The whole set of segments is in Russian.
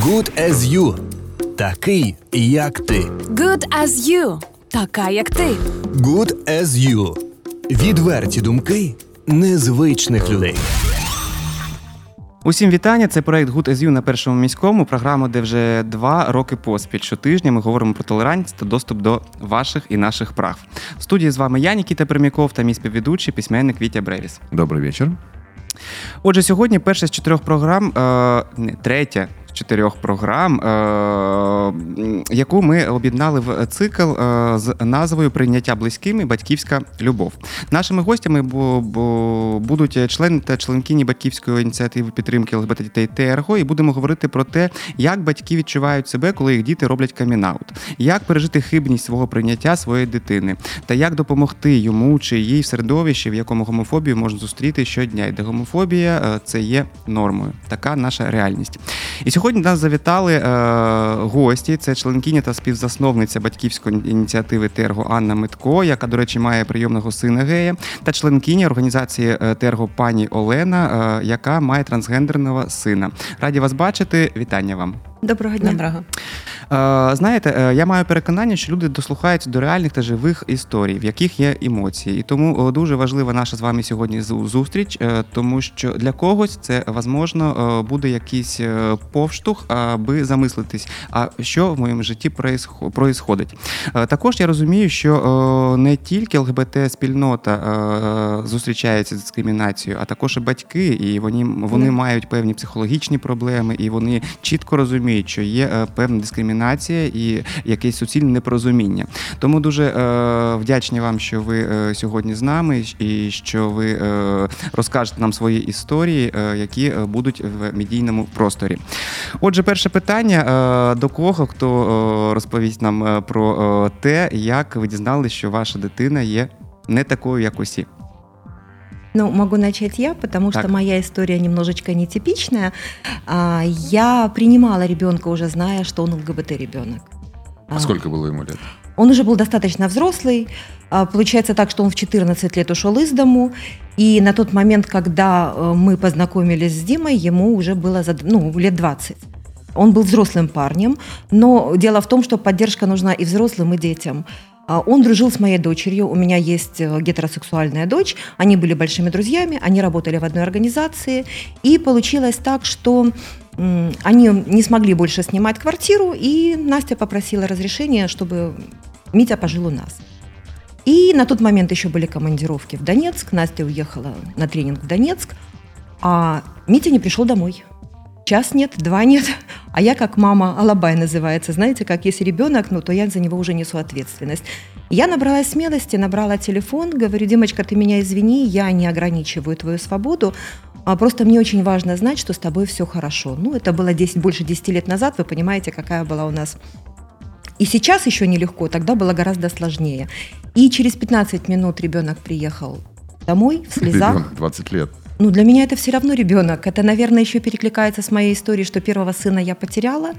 Good as you. Такий, як ти. Good as you. Така, як ти. Good as you. Відверті думки незвичних людей. Усім вітання. Це проект Good as You на першому міському. Програма, де вже два роки поспіль. Щотижня ми говоримо про толерантність та доступ до ваших і наших прав. В студії з вами я, Нікіта Пермяков та мій співведучий письменник Вітя Бревіс. Добрий вечір. Отже, сьогодні перша з чотирьох програм, е, не третя чотирьох програм, е, яку ми об'єднали в цикл е, з назвою Прийняття близькими батьківська любов. Нашими гостями бу- бу- будуть члени та членкині батьківської ініціативи підтримки ЛГБТ дітей ТРГО, і будемо говорити про те, як батьки відчувають себе, коли їх діти роблять камінаут, як пережити хибність свого прийняття своєї дитини, та як допомогти йому чи їй в середовищі, в якому гомофобію можна зустріти щодня, і де гомофобія е, це є нормою. Така наша реальність. І сьогодні до нас завітали е, гості. Це членкиня та співзасновниця батьківської ініціативи Терго Анна Митко, яка, до речі, має прийомного сина гея, та членкиня організації е, Терго пані Олена, е, яка має трансгендерного сина. Раді вас бачити. Вітання вам. Доброго дня. Доброго. Е, Знаєте, е, я маю переконання, що люди дослухаються до реальних та живих історій, в яких є емоції. І тому дуже важлива наша з вами сьогодні зустріч, е, тому що для когось це возможно буде якийсь повштовх, аби замислитись, а що в моєму житті. Е, Також я розумію, що не тільки ЛГБТ-спільнота зустрічається з дискримінацією, а також і батьки, і вони, вони мають певні психологічні проблеми, і вони чітко розуміють, що є е, певна дискримінація і якесь суцільне непорозуміння. Тому дуже е, вдячні вам, що ви е, сьогодні з нами, і що ви розкажете нам свої історії, які будуть в медійному просторі. Отже, перше питання до кого хто розповість нам про те, як ви дізналися, що ваша дитина є не такою, як усі. Ну, могу начать я, потому Так. что моя история немножечко нетипичная. А, Я принимала ребенка уже зная, что он ЛГБТ ребенок. А сколько было ему лет? Он уже был достаточно взрослый. А, Получается так, что он в 14 лет ушел из дому. И на тот момент, когда э, мы познакомились с Димой, ему уже было ну, лет 20. Он был взрослым парнем, но дело в том, что поддержка нужна и взрослым, и детям. А, Он дружил с моей дочерью. У меня есть э, гетеросексуальная дочь. Они были большими друзьями, они работали в одной организации. И получилось так, что они не смогли больше снимать квартиру, и Настя попросила разрешения, чтобы Митя пожил у нас. И на тот момент еще были командировки в Донецк. Настя уехала на тренинг в Донецк, а Митя не пришел домой. Час нет, два нет. А я как мама, алабай называется, знаете, как если ребенок, ну то я за него уже несу ответственность. Я набралась смелости, набрала телефон, говорю, Димочка, ты меня извини, я не ограничиваю твою свободу, а просто мне очень важно знать, что с тобой все хорошо. Ну, это было 10, больше 10 лет назад, вы понимаете, какая была у нас и сейчас еще нелегко, тогда было гораздо сложнее. И через 15 минут ребенок приехал домой в слезах. Ребенок, 20 лет. Ну, для меня это все равно ребенок. Это, наверное, еще перекликается с моей историей, что первого сына я потеряла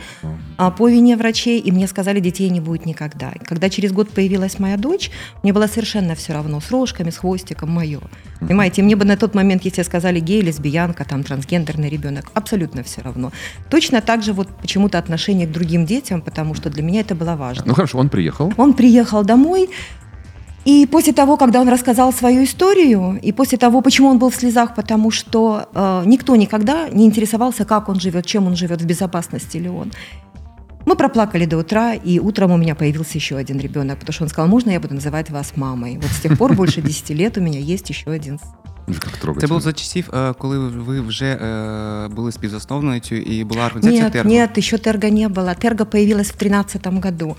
а, по вине врачей, и мне сказали, детей не будет никогда. И Когда через год появилась моя дочь, мне было совершенно все равно, с рожками, с хвостиком, мое. Понимаете, мне бы на тот момент, если сказали гей, лесбиянка, там, трансгендерный ребенок, абсолютно все равно. Точно так же вот почему-то отношение к другим детям, потому что для меня это было важно. Ну хорошо, он приехал. Он приехал домой, и после того, когда он рассказал свою историю, и после того, почему он был в слезах, потому что э, никто никогда не интересовался, как он живет, чем он живет, в безопасности ли он. Мы проплакали до утра, и утром у меня появился еще один ребенок, потому что он сказал, можно я буду называть вас мамой? Вот с тех пор больше 10 лет у меня есть еще один сын. Как Це трогательно. було за часів, е, коли ви вже е, були співзасновницею і була організація Нет, Терго. нет, еще Терга не было. Терга появилась в 2013 году.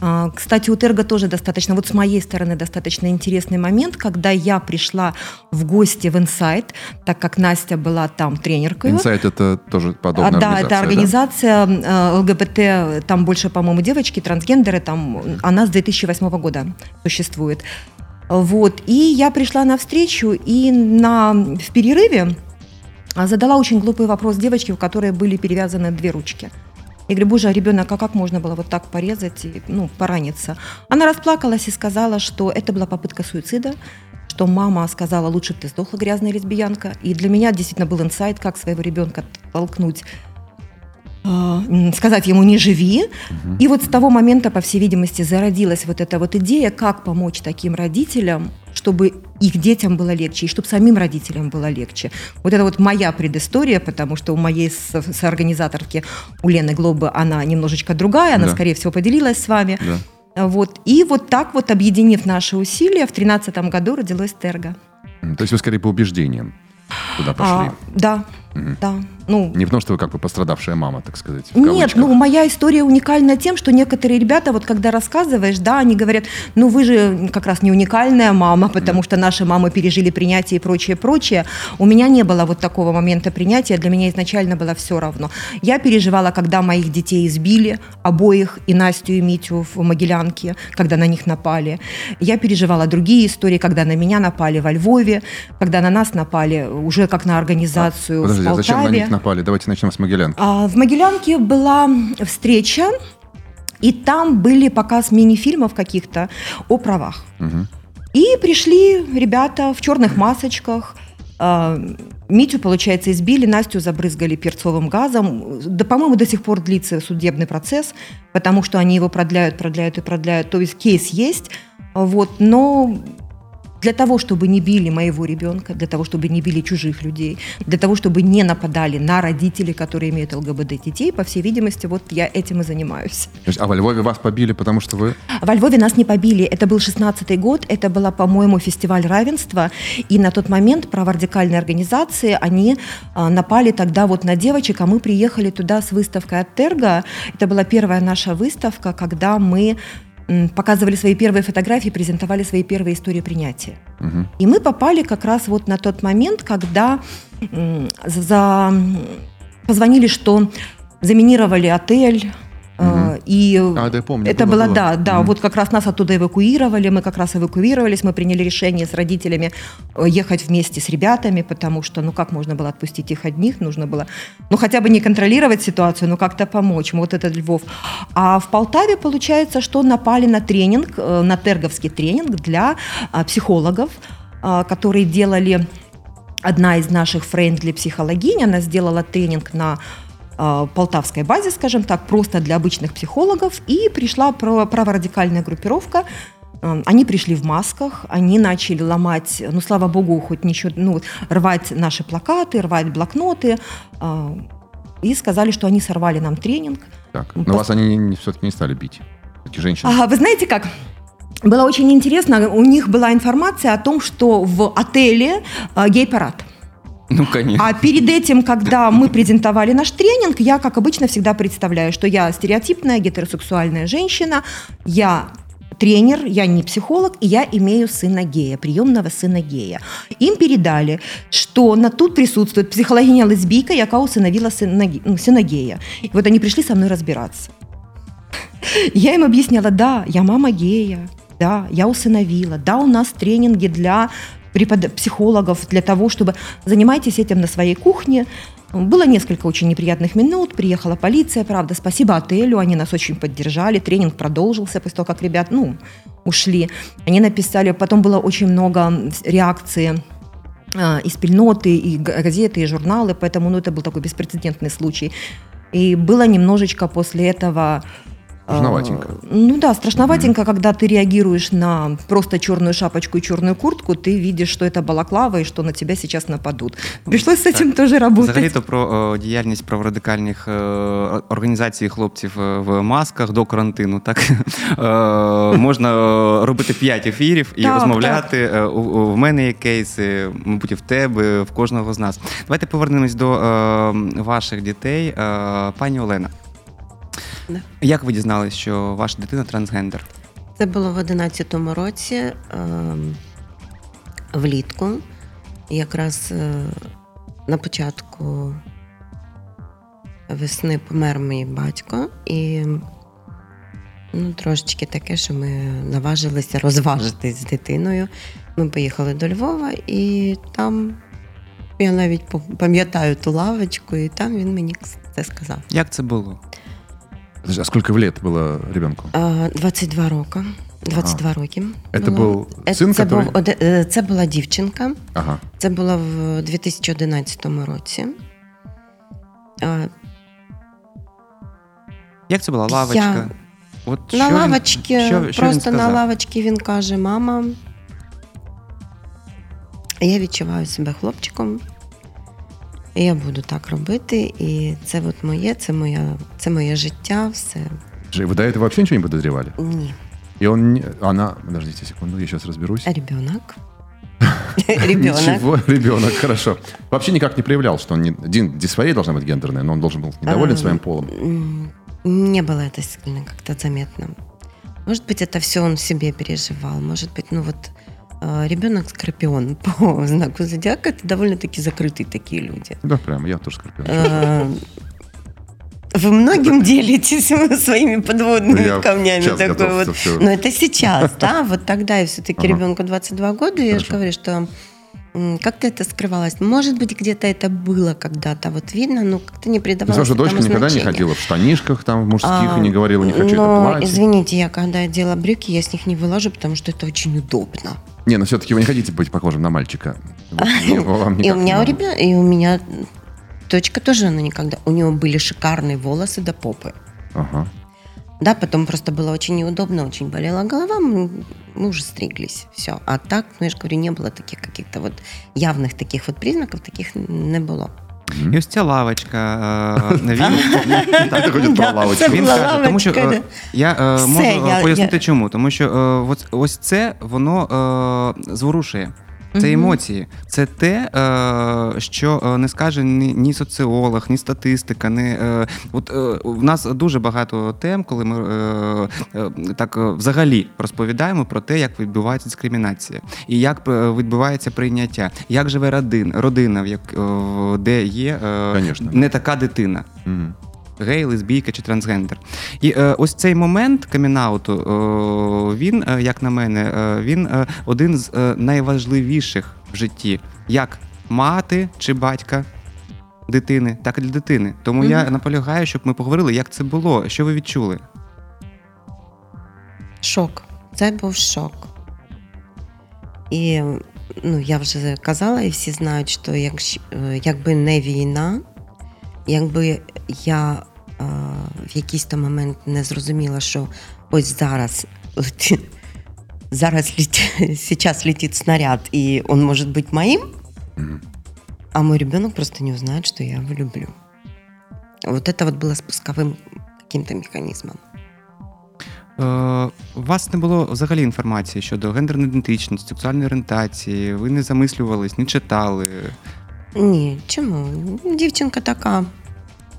А, Кстати, у Терга тоже достаточно, вот с моей стороны, достаточно интересный момент, когда я пришла в гости в Инсайт, так как Настя была там тренеркой. Инсайт это тоже подобная А, да, организация. это организация э, ЛГБТ, там больше, по-моему, девочки, трансгендеры, там она с 2008 года существует. Вот, и я пришла на встречу, и на, в перерыве а, задала очень глупый вопрос девочке, у которой были перевязаны две ручки. Я говорю, боже, а ребенок, а как можно было вот так порезать, и, ну, пораниться? Она расплакалась и сказала, что это была попытка суицида, что мама сказала, лучше бы ты сдохла, грязная лесбиянка. И для меня действительно был инсайт, как своего ребенка толкнуть м, сказать ему «не живи». И вот с того момента, по всей видимости, зародилась вот эта вот идея, как помочь таким родителям, чтобы их детям было легче, и чтобы самим родителям было легче. Вот это вот моя предыстория, потому что у моей со- соорганизаторки, у Лены Глобы, она немножечко другая, она, Да. скорее всего, поделилась с вами. Да. Вот. И вот так вот, объединив наши усилия, в 2013 году родилось Терго. М, То есть вы скорее по убеждениям туда пошли. А, да, да. Ну, Не потому, что вы как бы пострадавшая мама, так сказать. в Нет, ну моя история уникальна тем, что некоторые ребята, вот когда рассказываешь, да, они говорят, ну вы же как раз не уникальная мама, потому что наши мамы пережили принятие и прочее, прочее. У меня не было вот такого момента принятия, для меня изначально было все равно. Я переживала, когда моих детей избили, обоих, и Настю, и Митю в Могилянке, когда на них напали. Я переживала другие истории, когда на меня напали во Львове, когда на нас напали уже как на организацию в Подождите, а Полтаве. зачем на них напали? Давайте начнем с Могилянки. А, В Могилянке была встреча, и там были показ мини-фильмов каких-то о правах. Мгм. И пришли ребята в черных масочках. а, Митю, получается, избили, Настю забрызгали перцовым газом. Да, по-моему, до сих пор длится судебный процесс, потому что они его продляют, продляют и продляют. То есть кейс есть, вот, но для того, чтобы не били моего ребенка, для того, чтобы не били чужих людей, для того, чтобы не нападали на родителей, которые имеют ЛГБТ детей, по всей видимости, вот я этим и занимаюсь. А во Львове вас побили, потому что вы... Во Львове нас не побили. Это был 16-й год, это была, по-моему, фестиваль равенства. И на тот момент праворадикальные организации, они а, напали тогда вот на девочек, а мы приехали туда с выставкой от Терга. Это была первая наша выставка, когда мы показывали свои первые фотографии, презентовали свои первые истории принятия. Мгм. И мы попали как раз вот на тот момент, когда за... позвонили, что заминировали отель, э, и А, да, помню, это было, было, да, да, Мгм. вот как раз нас оттуда эвакуировали, мы как раз эвакуировались, мы приняли решение с родителями э, ехать вместе с ребятами, потому что, ну как можно было отпустить их одних, нужно было, ну хотя бы не контролировать ситуацию, но как-то помочь, вот этот Львов. А в Полтаве получается, что напали на тренинг, э, на терговский тренинг для а, психологов, а, которые делали одна из наших френдли психологинь, она сделала тренинг на полтавской базе, скажем так, просто для обычных психологов, и пришла право- праворадикальная группировка. Э, Они пришли в масках, они начали ломать, ну, слава богу, хоть ничего, ну, рвать наши плакаты, рвать блокноты, э, и сказали, что они сорвали нам тренинг. Так, Ну, но пос- вас они все-таки не стали бить. Такие женщины. А, вы знаете как? Было очень интересно, у них была информация о том, что в отеле э, гей-парад. Ну, конечно. А перед этим, когда мы презентовали наш тренинг, я, как обычно, всегда представляю, что я стереотипная гетеросексуальная женщина, я тренер, я не психолог, и я имею сына гея, приемного сына гея. Им передали, что на тут присутствует психологиня лесбийка, яка усыновила сына, ге- ну, сына гея. И вот они пришли со мной разбираться. Я им объясняла, да, я мама гея, да, я усыновила, да, у нас тренинги для препод- психологов, для того, чтобы занимайтесь этим на своей кухне. Было несколько очень неприятных минут, приехала полиция, правда, спасибо отелю, они нас очень поддержали, тренинг продолжился после того, как ребят, ну, ушли. Они написали, потом было очень много реакции а, и спільноты, и газеты, и журналы, поэтому ну, это был такой беспрецедентный случай. И было немножечко после этого... а, Страшноватенько. Ну да, страшноватенько, когда ты реагируешь на просто черную шапочку и черную куртку, ты видишь, что это балаклава и что на тебя сейчас нападут. Пришлось с этим тоже работать. Взагалі-то про е, діяльність праворадикальних е, організацій хлопців е, в масках до карантину, так е, можна е, робити п'ять ефірів і Так, розмовляти. Е, у- у- В мене є кейси, мабуть, і в тебе, в кожного з нас. Давайте повернемось до е, ваших дітей. Е, Пані Олена, Да. як ви дізналися, що ваша дитина трансгендер? Це було в 11-му році, ем, влітку. Якраз е, на початку весни помер мій батько, і ну, трошечки таке, що ми наважилися розважитись з дитиною. Ми поїхали до Львова, і там я навіть пам'ятаю ту лавочку, і там він мені це сказав. Як це було? Подожди, А сколько лет было ребенку? А, 22 роки. 22 роки. Это було. був Е, син, це, который- був, оде- е, це була дівчинка. Ага. Це було в 2011 році. А, Як це була лавочка? От На що він- лавочці, що- що він просто на сказав? лавочці він каже: мама, я відчуваю себе хлопчиком. І я буду так робити, і це от моє, це моя, це моє життя, все. Же, Вы до этого вообще ничего не подозревали? Ні. И он... не- Она... Подождите секунду, я сейчас разберусь. Ребенок. Ребенок. Ничего, ребенок, хорошо. Вообще никак не проявлял, что он не... Дин, дисфория должна быть гендерная, но он должен был недоволен А, своим полом. М, Не было это сильно как-то заметно. Может быть, это все он в себе переживал. Может быть, ну вот э, ребенок скорпион по знаку зодиака это довольно-таки закрытые такие люди. Да, прямо, я тоже скорпион. Э, Вы многим делитесь своими подводными Я камнями. такой вот. всё- Но это сейчас, да, вот тогда и все-таки Ага. ребенку 22 года, я же Хорошо. говорю, что как-то это скрывалось. Может быть, где-то это было когда-то, вот видно, но как-то не придавалось ваша дочка этому никогда не значения. ходила в штанишках там, в мужских, А, и не говорила, не хочу но, это платье? извините, я когда одела брюки, я с них не вылажу, потому что это очень удобно. Не, но все-таки вы не хотите быть похожим на мальчика. Вот, вам И у меня у ребят, и у меня дочка тоже она никогда. У нее были шикарные волосы до попы. Ага. Да, потом просто было очень неудобно, очень болела голова, мы, мы уже стриглись, все. А так, ну я же говорю, не было таких каких-то вот явных таких вот признаков, таких не было. Mm-hmm. І ось ця лавочка. Е, Він каже, тому що е, я е, можу пояснити чому. Тому що е, ось це воно зворушує. Це емоції, це те, е, що е, не скаже ні, соціолог, ні статистика. Ні, е, от у нас дуже багато тем, коли ми так взагалі розповідаємо про те, як відбувається дискримінація, і як відбувається прийняття, як живе родин, родина, в як, е, де є Конечно. не така дитина Мгм. Гей, лесбійка чи трансгендер. І е, ось цей момент камінауту, е, він, е, як на мене, е, він е, один з е, найважливіших в житті, як мати чи батька дитини, так і для дитини. Тому я наполягаю, щоб ми поговорили, як це було, що ви відчули. Шок. Це був шок. І ну, я вже казала, і всі знають, що е, якби не війна, якби я е, в якийсь то момент не зрозуміла, що ось зараз леті- зараз леті- сейчас летит снаряд, і він може бути моїм, Мгм. а мой ребенок просто не узнает, что я его люблю. Вот это вот было спусковым каким-то механизмом. Е, у вас не було взагалі інформації щодо гендерної ідентичності, сексуальної орієнтації, ви не замислювались, не читали. Ні, чому? Дівчинка така,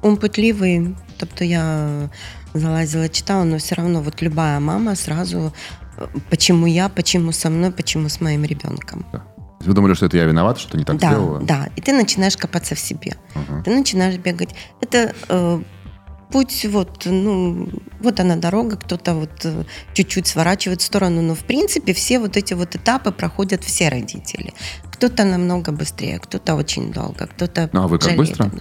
ум пытливий. Тобто я залазила, читала, но все равно вот любая мама сразу э, почему я, почему со мной, почему с моим ребенком. Вы думали, что это я виноват, что не так да, сделала? да. И ты начинаешь копаться в себе. Ага. Ты начинаешь бегать. Это э, путь, вот, ну, вот она дорога, кто-то вот э, чуть-чуть сворачивает в сторону, но в принципе все вот эти вот этапы проходят все родители. Кто-то намного быстрее, кто-то очень долго, кто-то Ну, а вы как жалеет. быстро?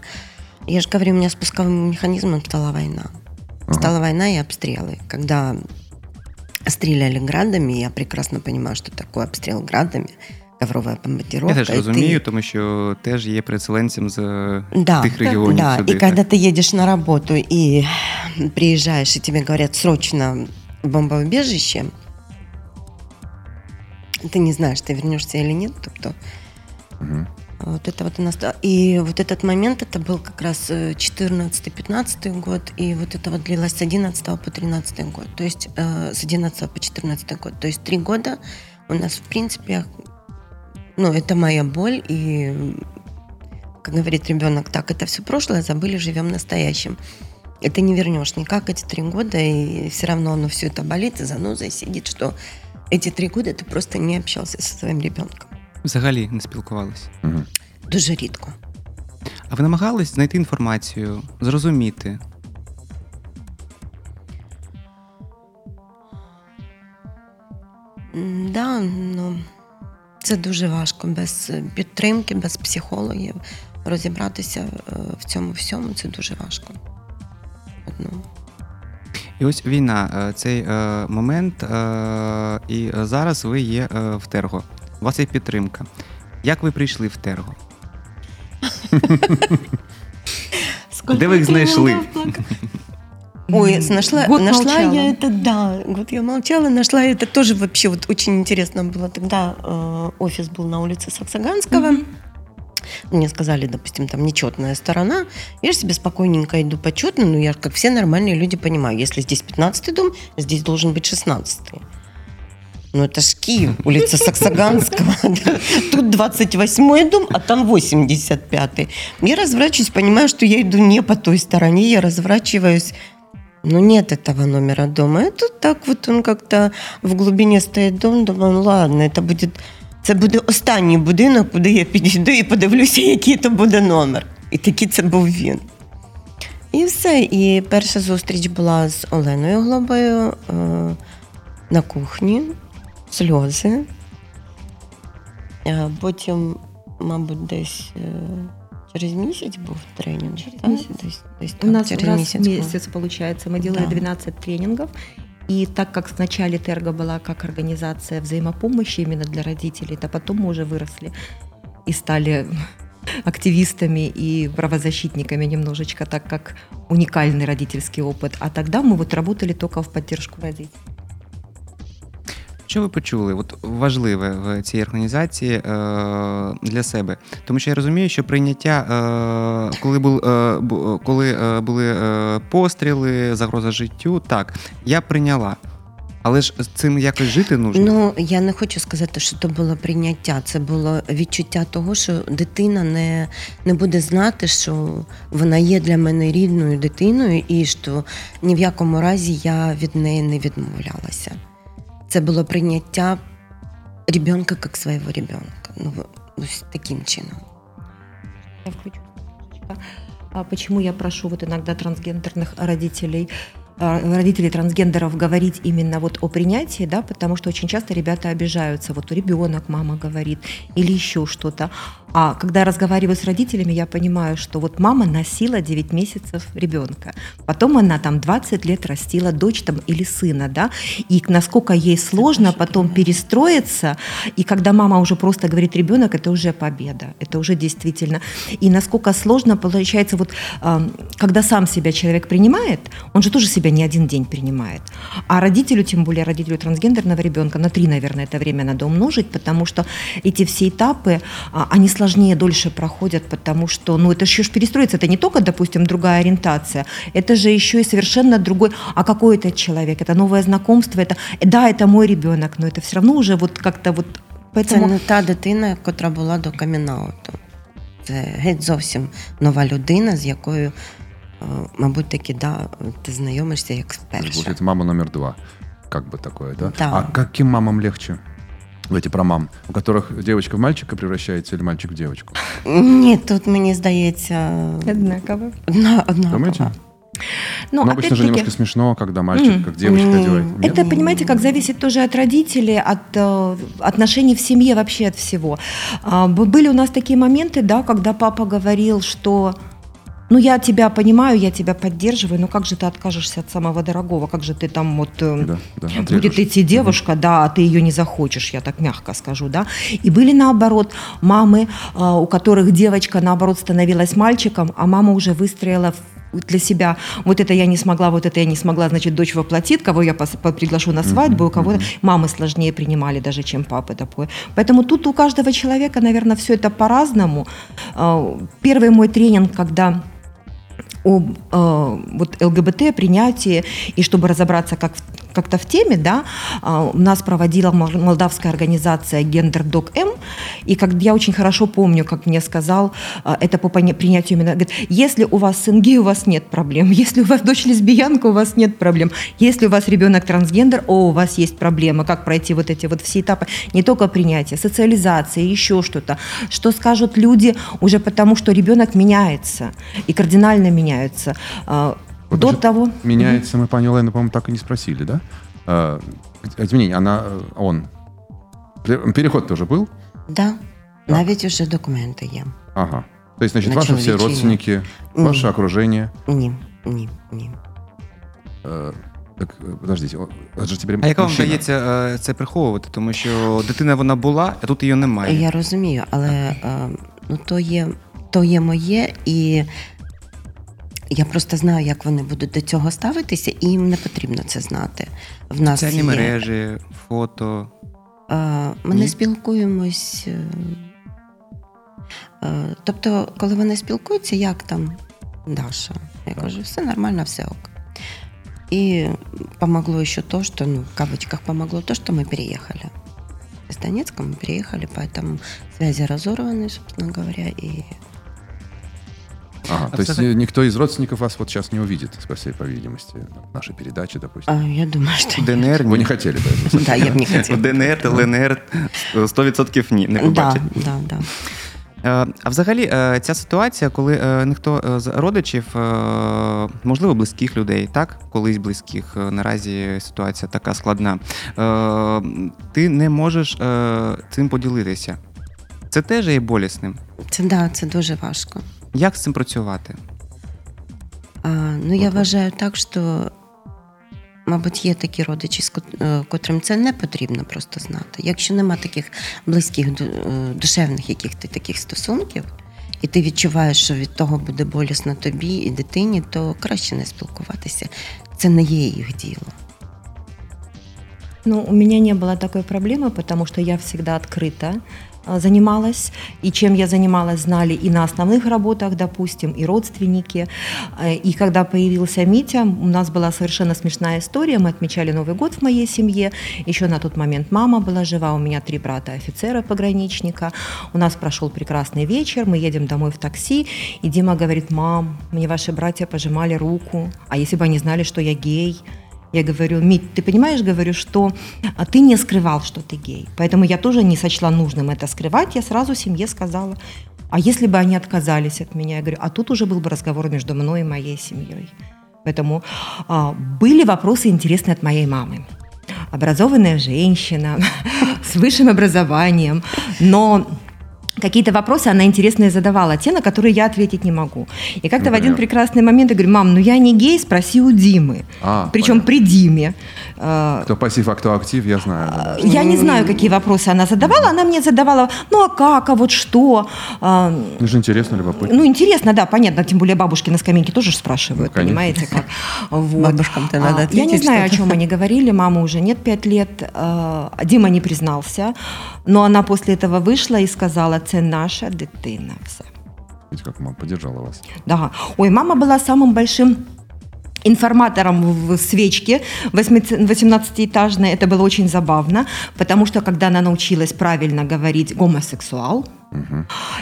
Я же говорю, у меня спусковым механизмом стала война. Ага. Стала война и обстрелы. Когда стреляли градами, я прекрасно понимаю, что такое обстрел градами, ковровая Я бомбардировка. теж и ты- розумію, тому що теж є переселенцем з е, да, тих регіонів да. сюди. и когда ты едешь на работу и приезжаешь, и тебе говорят срочно в бомбоубежище, ты не знаешь, ты вернешься или нет. Тобто, Мгм. вот это вот у нас... И вот этот момент, это был как раз 14-15 год, и вот это вот длилось с 11 по 13 год. То есть э, с 11 по 14 год. То есть три года у нас, в принципе, ну, это моя боль, и, как говорит ребенок, так, это все прошлое, забыли, живем настоящим. Ты не вернешь никак эти три года, и все равно оно все это болит, и занозой сидит, что эти три года ты просто не общался со своим ребенком. Взагалі не спілкувалися. Мгм. Дуже рідко. А ви намагались знайти інформацію, зрозуміти? Да, ну це дуже важко без підтримки, без психологів розібратися е, в цьому всьому. Це дуже важко. Ну, І ось війна, е, цей е, момент, і зараз ви є в Терго. У вас є підтримка. Як ви прийшли в Терго? Де ви їх знайшли? Ой, М, нашла, год нашла молчала. я это, да, вот я молчала, нашла это тоже вообще вот очень интересно было. Тогда э, офис был на улице Саксаганского. Мне сказали, допустим, там нечетная сторона. Я же себе спокойненько иду почетно, но я, как все нормальные люди, понимаю, если здесь 15 дом, здесь должен быть 16 Ну, это ж Киев, улица Саксаганского. Тут 28-й дом, а там 85-й. Я разворачиваюсь, понимаю, что я иду не по той стороне, я разворачиваюсь ну, нет этого номера дома. Тут так вот он как-то в глибині стоїть дом, думаю, ну ладно, це буде, це буде останній будинок, куди я підійду і подивлюся, який то буде номер. І такий це був він. І все. І перша зустріч була з Оленою Глобою е, на кухні, сльози. Е, потім, мабуть, десь е, через місяць був тренінг. Через так? місяць. Десь, десь У так, нас через раз місяць в був. месяц получается. Мы делали Да. 12 тренингов. И так как в начале Терго была как организация взаимопомощи именно для родителей, то потом мы уже выросли и стали активистами и правозащитниками немножечко, так как уникальный родительский опыт. А тогда мы вот работали только в поддержку родителей. Що ви почули? От важливе в цій організації е, для себе? Тому що я розумію, що прийняття, е, коли був е, коли е, були е, постріли, загроза життю, так я прийняла. Але ж з цим якось жити нужно. Ну я не хочу сказати, що це було прийняття. Це було відчуття того, що дитина не, не буде знати, що вона є для мене рідною дитиною, і що ні в якому разі я від неї не відмовлялася. Це було прийняття ребенка як свого ребенка. Ну, ось таким чином. Я включу немножечко. А почему я прошу вот иногда трансгендерных родителей а, родителей трансгендеров говорить именно вот о принятии, да, потому что очень часто ребята обижаются, вот ребенок, мама говорит, или еще что-то. А когда я разговариваю с родителями, я понимаю, что вот мама носила 9 месяцев ребенка, потом она там 20 лет растила дочь там или сына, да, и насколько ей сложно потом перестроиться, и когда мама уже просто говорит ребенок, это уже победа, это уже действительно. И насколько сложно получается вот, когда сам себя человек принимает, он же тоже себя не один день принимает. А родителю, тем более родителю трансгендерного ребенка, на три, наверное, это время надо умножить, потому что эти все этапы, а, они сложнее, дольше проходят, потому что, ну, это еще ж перестроиться, это не только, допустим, другая ориентация, это же еще и совершенно другой, а какой это человек, это новое знакомство, это, да, это мой ребенок, но это все равно уже вот как-то вот, Це поэтому... не та дитина, котра була до камінауту. Це геть зовсім нова людина, з якою, мабуть, таки, да, ти знайомишся як вперше. получается, мама номер два. Как бы такое, да? Да. А каким мамам легче? Эти про мам, у которых девочка в мальчика превращается или мальчик в девочку? Ні, тут мені здається Одинаково. одна, одна Думаете? Ну, Но обычно же опять-таки- немножко смешно, когда мальчик М. как девочка М. одевает. Нет? Это, понимаете, как зависит тоже от родителей, от э, отношений в семье, вообще от всего. А, б- были у нас такие моменты, да, когда папа говорил, что ну, я тебя понимаю, я тебя поддерживаю, но как же ты откажешься от самого дорогого? Как же ты там вот... э, Да, да, Будет идти девушка, да, а ты ее не захочешь, я так мягко скажу, да. И были наоборот мамы, а, у которых девочка наоборот становилась мальчиком, а мама уже выстроила для себя вот это я не смогла, вот это я не смогла, значит, дочь воплотит, кого я пос- по- приглашу на свадьбу, у кого мамы сложнее принимали даже, чем папы такое. Поэтому тут у каждого человека, наверное, все это по-разному. А, Первый мой тренинг, когда об э, вот ЛГБТ принятии и чтобы разобраться как как-то в теме, да, а, у нас проводила мол- молдавская организация Гендер Док М, и как я очень хорошо помню, как мне сказал, а, это по принятию именно, говорит, если у вас сын гей, у вас нет проблем, если у вас дочь лесбиянка, у вас нет проблем, если у вас ребенок трансгендер, о, у вас есть проблемы, как пройти вот эти вот все этапы, не только принятие, социализация, еще что-то, что скажут люди уже потому, что ребенок меняется и кардинально меняется. А, Вот До насчет того... Меняется, мы пани Лены, по-моему, так и не спросили, да? А, Извини, она, э, он. Пе- Переход тоже был? Да, навіть уже документи є. Ага. То есть, значит, На ваши все человечине. родственники, М. ваше окружение. Ні, ні, ні. э, Так, э, подождите, о, это же теперь А як вам мужчина. вдається е, це приховувати? Тому що дитина вона була, а тут її немає. Я розумію, але е, ну, то, є, то є моє, і Я просто знаю, як вони будуть до цього ставитися, і їм не потрібно це знати. В нас Соціальні є, мережі, фото. Е, Ми Ні? не спілкуємось. е, е, Тобто, коли вони спілкуються, як там Даша? Я кажу, все нормально, все ок. И помогло еще то, что, ну, в кавычках помогло то, что мы переехали. Из Донецка мы переехали, поэтому связи разорваны, собственно говоря, и Ага, А то есть взагалі- э, никто из родственников вас вот сейчас не увидит, по всей по видимости, в нашей передаче, допустим. а, я думаю, что... ДНР Вы ні. не хотели бы этого. Да, я бы не В хотела. ДНР, ЛНР 100% ні, не Да, побачать. да, да. Е, А взагалі, е, ця ситуація, коли е, ніхто е, з родичів, е, можливо, близьких людей, так, колись близьких, е, наразі ситуація така складна. е, Ти не можеш е, цим поділитися. Це теж є болісним. Це, да, це дуже важко. Як з цим працювати? А, ну, я вважаю так, що, мабуть, є такі родичі, з кот- е, котрим це не потрібно просто знати. Якщо нема таких близьких ду- е, душевних яких ти таких стосунків, і ти відчуваєш, що від того буде болісно тобі і дитині, то краще не спілкуватися. Це не є їх діло. Ну, у меня не было такой проблемы, потому что я всегда открыто а, Занималась, и чем я занималась, знали и на основных работах, допустим, и родственники. Э, И когда появился Митя, у нас была совершенно смешная история. Мы отмечали Новый год в моей семье. Еще на тот момент мама была жива, у меня три брата офицера пограничника. У нас прошел прекрасный вечер, мы едем домой в такси, и Дима говорит, мам, мне ваши братья пожимали руку, а если бы они знали, что я гей, я говорю, Мить, ты понимаешь, говорю, что а, ты не скрывал, что ты гей. Поэтому я тоже не сочла нужным это скрывать. Я сразу семье сказала. А если бы они отказались от меня? Я говорю, а тут уже был бы разговор между мной и моей семьей. Поэтому а, были вопросы интересные от моей мамы. Образованная женщина с высшим образованием, но какие-то вопросы она интересные задавала, те, на которые я ответить не могу. И как-то в один прекрасный момент я говорю, мам, ну я не гей, спроси у Димы. А, Причем понятно. при Диме. Э, Кто пассив, а кто актив, я знаю. да. Я не знаю, какие вопросы она задавала. Она мне задавала, ну а как, а вот что. А, Ну, же интересно, любопытно. Ну, интересно, да, понятно. Тем более бабушки на скамейке тоже спрашивают, Ну, понимаете, как. Вот. Бабушкам-то надо А, Я не ответить знаю, о чем они говорили. Мамы уже нет пять лет. А, Дима не признался. Но она после этого вышла и сказала, це наша дитина. Все. Видите, как мама поддержала вас. Да. Ой, мама была самым большим информатором в свечке 18-этажной. Это было очень забавно, потому что когда она научилась правильно говорить гомосексуал,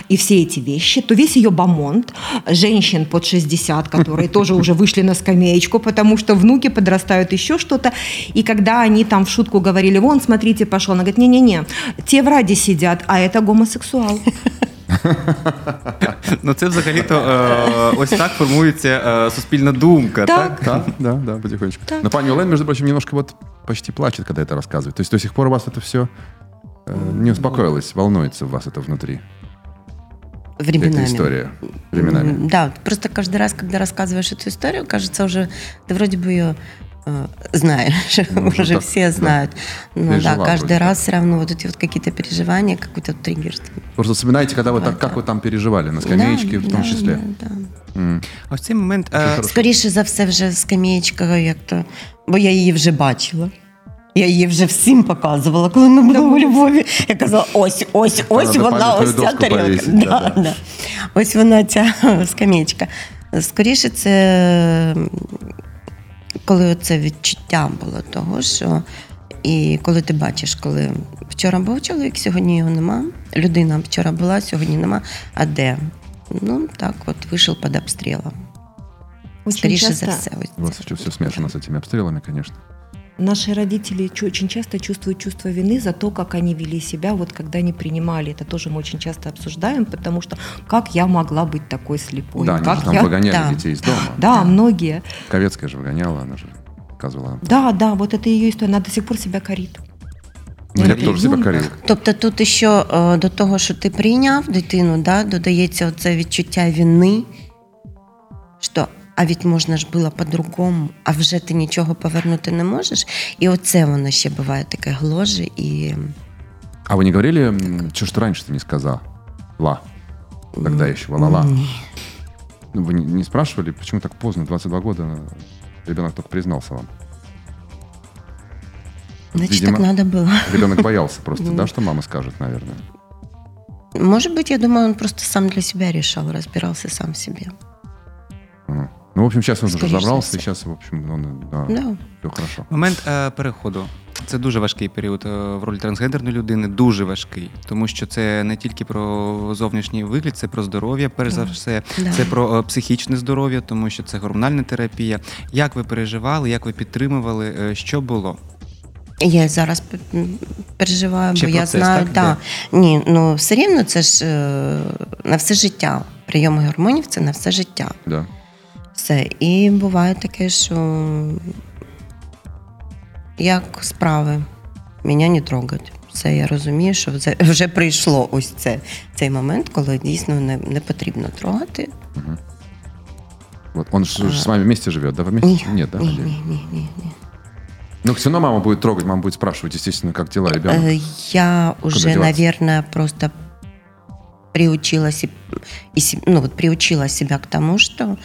и все эти вещи, то весь ее бомонд, женщин под 60, которые тоже уже вышли на скамеечку, потому что внуки подрастают еще что-то, и когда они там в шутку говорили, вон, смотрите, пошел, она говорит, не-не-не, те в раде сидят, а это гомосексуал. Ну це взагалі-то е, ось так формується е, суспільна думка, Так. так? Да, да, да, потихонечку. Так. Но пани Олен, между прочим, немножко вот почти плачет, когда это рассказывает. То есть до сих пор у вас это все не успокоилось, волнуется в вас это внутри. Временами. Эта история. Временами. М, Да, просто каждый раз, когда рассказываешь эту историю, кажется уже, ты вроде бы ее э, знаешь, Ну, уже уже так, все да. знают. Но да, Пережила каждый вроде раз все равно вот эти вот какие-то переживания, какой-то триггер. Просто вспоминайте, когда вы так, Да, как вы там переживали, на скамеечке Да, в том да, числе. да, да. М. А в цей момент е, Хорошо. Скоріше за все, вже скамеєчка, як то, бо я її вже бачила. Я її вже всім показувала, коли ми були у Львові. Я казала, ось, ось, ось Треба вона, пам'ятну ось ця доску тарілка. повісити, Да, да, да. да. Ось вона ця скамеєчка. Скоріше, це м, коли це відчуття було того, що і коли ти бачиш, коли вчора був чоловік, сьогодні його нема. Людина вчора була, сьогодні нема. А де? Ну так, от вийшов під обстрілом. Скоріше часто за все. Ось У вас це. все смешано з цими обстрілами, конечно. Наши родители очень часто чувствуют чувство вины за то, как они вели себя, вот когда они принимали. Это тоже мы очень часто обсуждаем, потому что как я могла быть такой слепой? да, они как же там я... выгоняли Да. детей из дома. Да, многие. Ковецкая же выгоняла, она же рассказывала. Да, да, вот это ее история. Она до сих пор себя корит. Ну, я б теж себе корил. Тобто тут ще до того, що ти прийняв дитину, да, додається оце відчуття вини, що а ведь можна ж було по-другому, а вже ти нічого повернути не можеш. І оце воно ще буває таке гложе і А вы не говорили, м, чё ж ты раньше-то не сказал? Ла. Тогда еще валала. Ні. Ну, Вы не, не спрашивали, почему так поздно, 22 года ребенок только признался вам? Значит, Видимо, так надо было. Ребенок боялся просто, да, что мама скажет, наверное. Может быть, я думаю, он просто сам для себя решал, разбирался сам в себе. Ну, в общем, сейчас он уже всего. и сейчас, в общем, он, да, Да. все хорошо. Момент е, переходу. Це дуже важкий період е, в ролі трансгендерної людини, дуже важкий, тому що це не тільки про зовнішній вигляд, це про здоров'я, перш за все, Да. це про е, психічне здоров'я, тому що це гормональна терапія. Як ви переживали, як ви підтримували, е, що було? Я зараз переживаю, Ще бо я знаю, так, да. ні, ну все рівно це ж е, на все життя. Прийоми гормонів це на все життя. Да. Все. І буває таке, що як справи, мене не трогають. Все, я розумію, що вже, вже прийшло ось це, цей момент, коли дійсно не, не потрібно трогати. Вот он же А. с вами вместе живет, да? Вы вместе? Ні, Нет, да? ні, ні, ні, ні. Ну, все равно мама будет трогать, мама будет спрашивать, естественно, как дела ребенка. Э, Я уже, деваться? наверное, просто приучила, ну, вот приучила себя к тому, что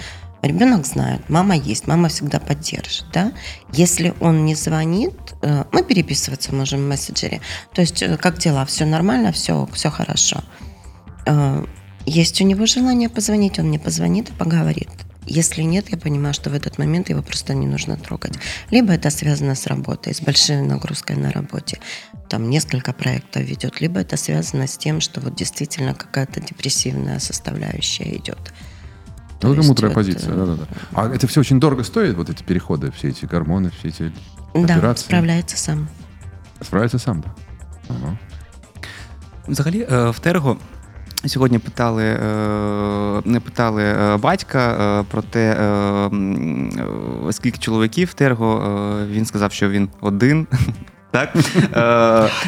ребенок знает, мама есть, мама всегда поддержит. Да? Если он не звонит, э, мы переписываться можем в мессенджере. То есть, э, как дела, все нормально, все, все хорошо. Э, Есть у него желание позвонить, он мне позвонит и поговорит. Если нет, я понимаю, что в этот момент его просто не нужно трогать. Либо это связано с работой, с большой нагрузкой на работе. Там несколько проектов ведет, либо это связано с тем, что вот действительно какая-то депрессивная составляющая идет. То Ну, это есть мудрая вот, позиция, э, да-да-да. А это все очень дорого стоит, вот эти переходы, все эти гормоны, все эти Да, операции? справляется сам. Справится сам, да? Ага. Взагалі, е, в Терго сьогодні питали, е, не питали е, батька е, про те, е, м, е, скільки чоловіків в Терго. Е, Він сказав, що він один. Так? Е,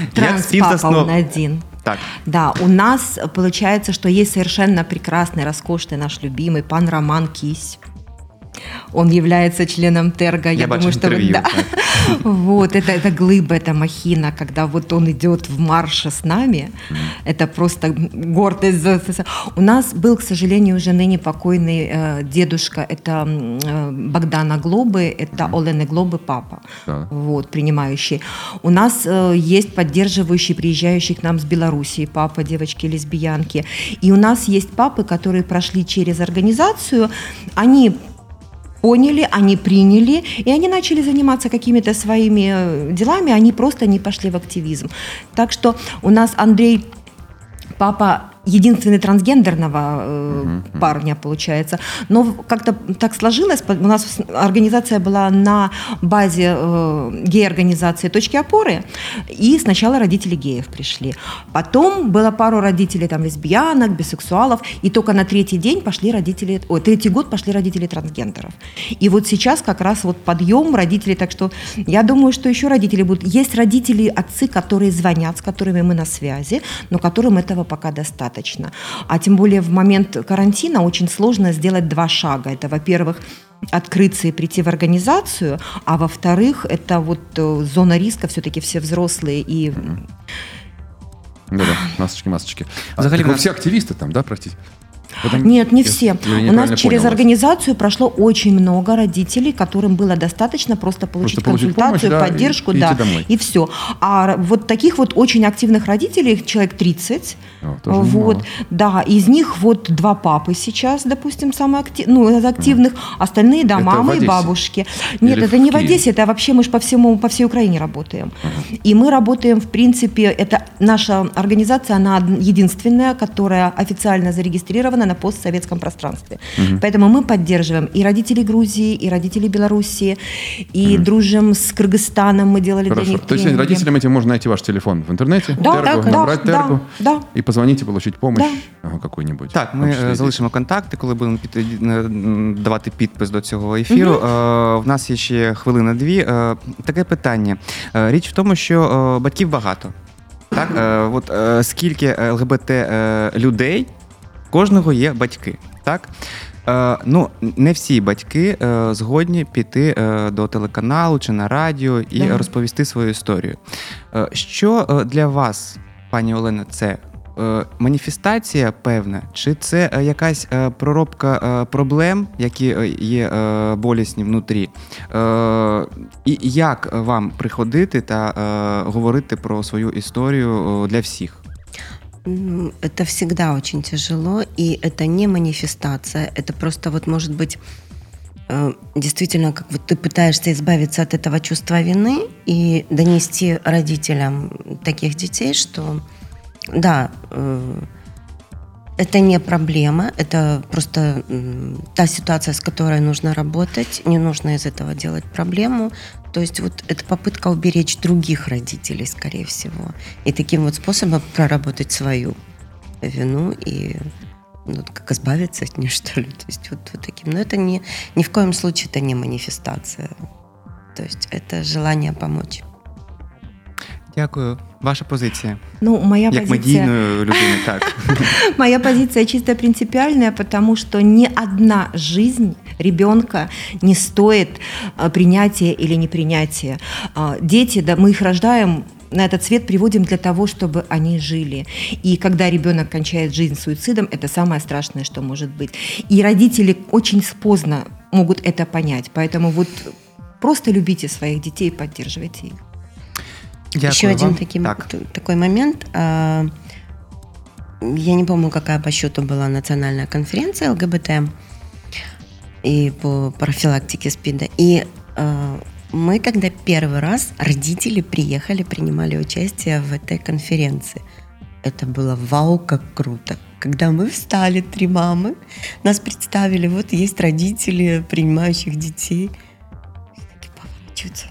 Як Транс папа он один. Так. Да, у нас получается, что есть совершенно прекрасный, роскошный наш любимый пан Роман Кись. Он является членом Терга. Я, бачу думаю, что вы- інтерв'ю. да. Вот, это, это глыба, это махина, когда вот он идет в марше с нами, это просто гордость. У нас был, к сожалению, уже ныне покойный э, дедушка, это э, Богдана Глобы, это Олены Глобы папа, Да. вот, принимающий. У нас э, есть поддерживающий, приезжающий к нам с Белоруссии папа, девочки лесбиянки. И у нас есть папы, которые прошли через организацию, они поняли, они приняли, и они начали заниматься какими-то своими э, делами, они просто не пошли в активизм. Так что у нас Андрей папа единственный трансгендерного э, парня получается. Но как-то так сложилось, у нас организация была на базе э, гей-организации «Точки опоры», и сначала родители геев пришли. Потом было пару родителей там лесбиянок, бисексуалов, и только на третий день пошли родители, ой, третий год пошли родители трансгендеров. И вот сейчас как раз вот подъем родителей, так что я думаю, что еще родители будут. Есть родители, отцы, которые звонят, с которыми мы на связи, но которым этого пока достаточно. А тем более в момент карантина очень сложно сделать два шага. Это, во-первых, открыться и прийти в организацию, а во-вторых, это вот э, зона риска, все-таки все взрослые и Да-да, масочки, масочки. А, так вы все активисты там, да, простите? Это- Нет, не все. У нас через понял организацию прошло очень много родителей, которым было достаточно просто получить получить консультацию, помощь, да, поддержку, и- и да, домой. и все. А вот таких вот очень активных родителей, человек 30, О, вот, немало. да, из них вот два папы сейчас, допустим, самые актив... ну, из активных, остальные, да, Это мамы и бабушки. Нет, Или это в не в? Одессе, это вообще мы же по всему, по всей Украине работаем. И мы работаем, в принципе, это наша организация, она единственная, которая официально зарегистрирована на постсоветском пространстве. Поэтому мы поддерживаем и родителей Грузии, и родителей Белоруссии, и дружим с Кыргызстаном, мы делали для Хорошо. них То есть тренинги. родителям этим можно найти ваш телефон в интернете, Да, Терго, так, да, набрать да, Терго да. и позвонить и получить помощь Да. ага, какую-нибудь. Так, в ми том числе е, и залишимо контакти, коли будемо піти, е, м, давати підпис до цього ефіру. Е, В нас є ще хвилина-дві. Е, Таке питання. Е, Річ в тому, що е, батьків багато. Так, Е, от е, скільки ЛГБТ е, людей, кожного є батьки. Так? Е, Ну, не всі батьки е, згодні піти е, до телеканалу чи на радіо і Да. розповісти свою історію. Е, Що е, для вас, пані Олена, це е, маніфестація певна, чи це е, якась проробка проблем, які є болісні внутрі? І як вам приходити та говорити про свою історію для всіх? Ну, Это всегда очень тяжело, и это не манифестация, это просто вот может быть э, действительно, как вот ты пытаешься избавиться от этого чувства вины и донести родителям таких детей, что да, э, это не проблема, это просто та ситуация, с которой нужно работать, не нужно из этого делать проблему. То есть вот это попытка уберечь других родителей, скорее всего, и таким вот способом проработать свою вину и ну, как избавиться от нее, что ли. То есть вот, вот таким. Но это не, ни в коем случае это не манифестация. То есть это желание помочь. Дякую. Ваша позиція. Ну, моя Як позиция... медійної людини, так. Моя позиция чисто принципиальная, потому что ни одна жизнь ребенка не стоит а, принятия или непринятия. А, Дети, да, мы их рождаем на этот свет приводим для того, чтобы они жили. И когда ребенок кончает жизнь суицидом, это самое страшное, что может быть. И родители очень поздно могут это понять. Поэтому вот просто любите своих детей и поддерживайте их. Дякую Еще один вам. таким- Так. такой момент. а, Я не помню, какая по счету была национальная конференция ЛГБТ и по профилактике СПИДа. И а, мы, когда первый раз родители приехали, принимали участие в этой конференции, это было вау, как круто. Когда мы встали, три мамы, нас представили, вот есть родители, принимающих детей. Все такие поворачиваются.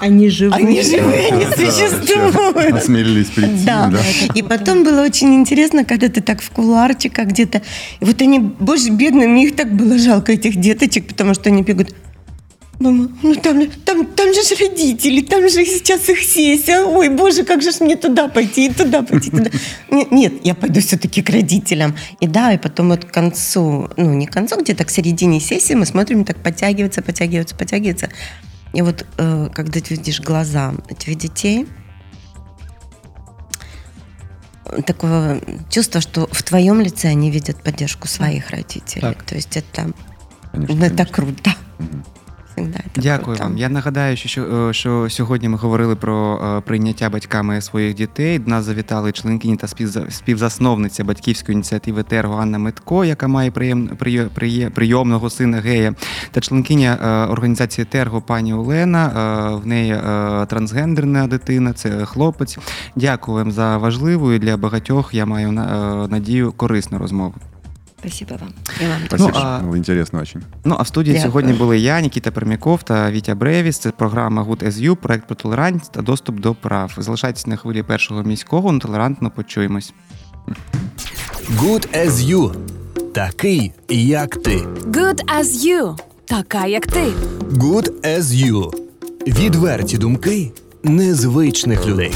Они живы. Они живые, они Да, вообще существуют. Осмелились прийти, Да. да. И потом было очень интересно, когда ты так в кулуарчиках где-то. И вот они, боже, бедные, мне их так было жалко, этих деточек, потому что они бегают. Мама, ну там, там, там же ж родители, там же сейчас их сессия. Ой, боже, как же ж мне туда пойти, и туда пойти, туда. Нет, нет, я пойду все-таки к родителям. И да, и потом вот к концу, ну не к концу, где-то к середине сессии мы смотрим, так подтягивается, подтягивается, подтягивается. И вот э, когда ты видишь глаза этих детей, такого чувства, что в твоем лице они видят поддержку своих родителей. Так. То есть это, Конечно, ну, это конечно. круто. Мгм. Это Дякую круто. вам. Я нагадаю, що, що, що сьогодні ми говорили про е, прийняття батьками своїх дітей. До нас завітали членкині та співза- співзасновниця батьківської ініціативи Терго Анна Митко, яка має приєм, приє- приє- прийомного сина гея, та членкиня е, організації Терго пані Олена. Е, в неї е, трансгендерна дитина, це хлопець. Дякую вам за важливу і для багатьох. Я маю на- е, надію корисну розмову. Спасибо вам. И вам Спасибо, Ну, а- было интересно очень. Ну а в студії Дякую. сьогодні були я, Нікіта Пермяков та Вітя Бревіс. Це програма Good as You, проект про толерантність та доступ до прав. Залишайтесь на хвилі першого міського, ну толерантно почуємось. Good as you. Такий, як ти. Good as you. Така, як ти. Good as you. Відверті думки незвичних людей.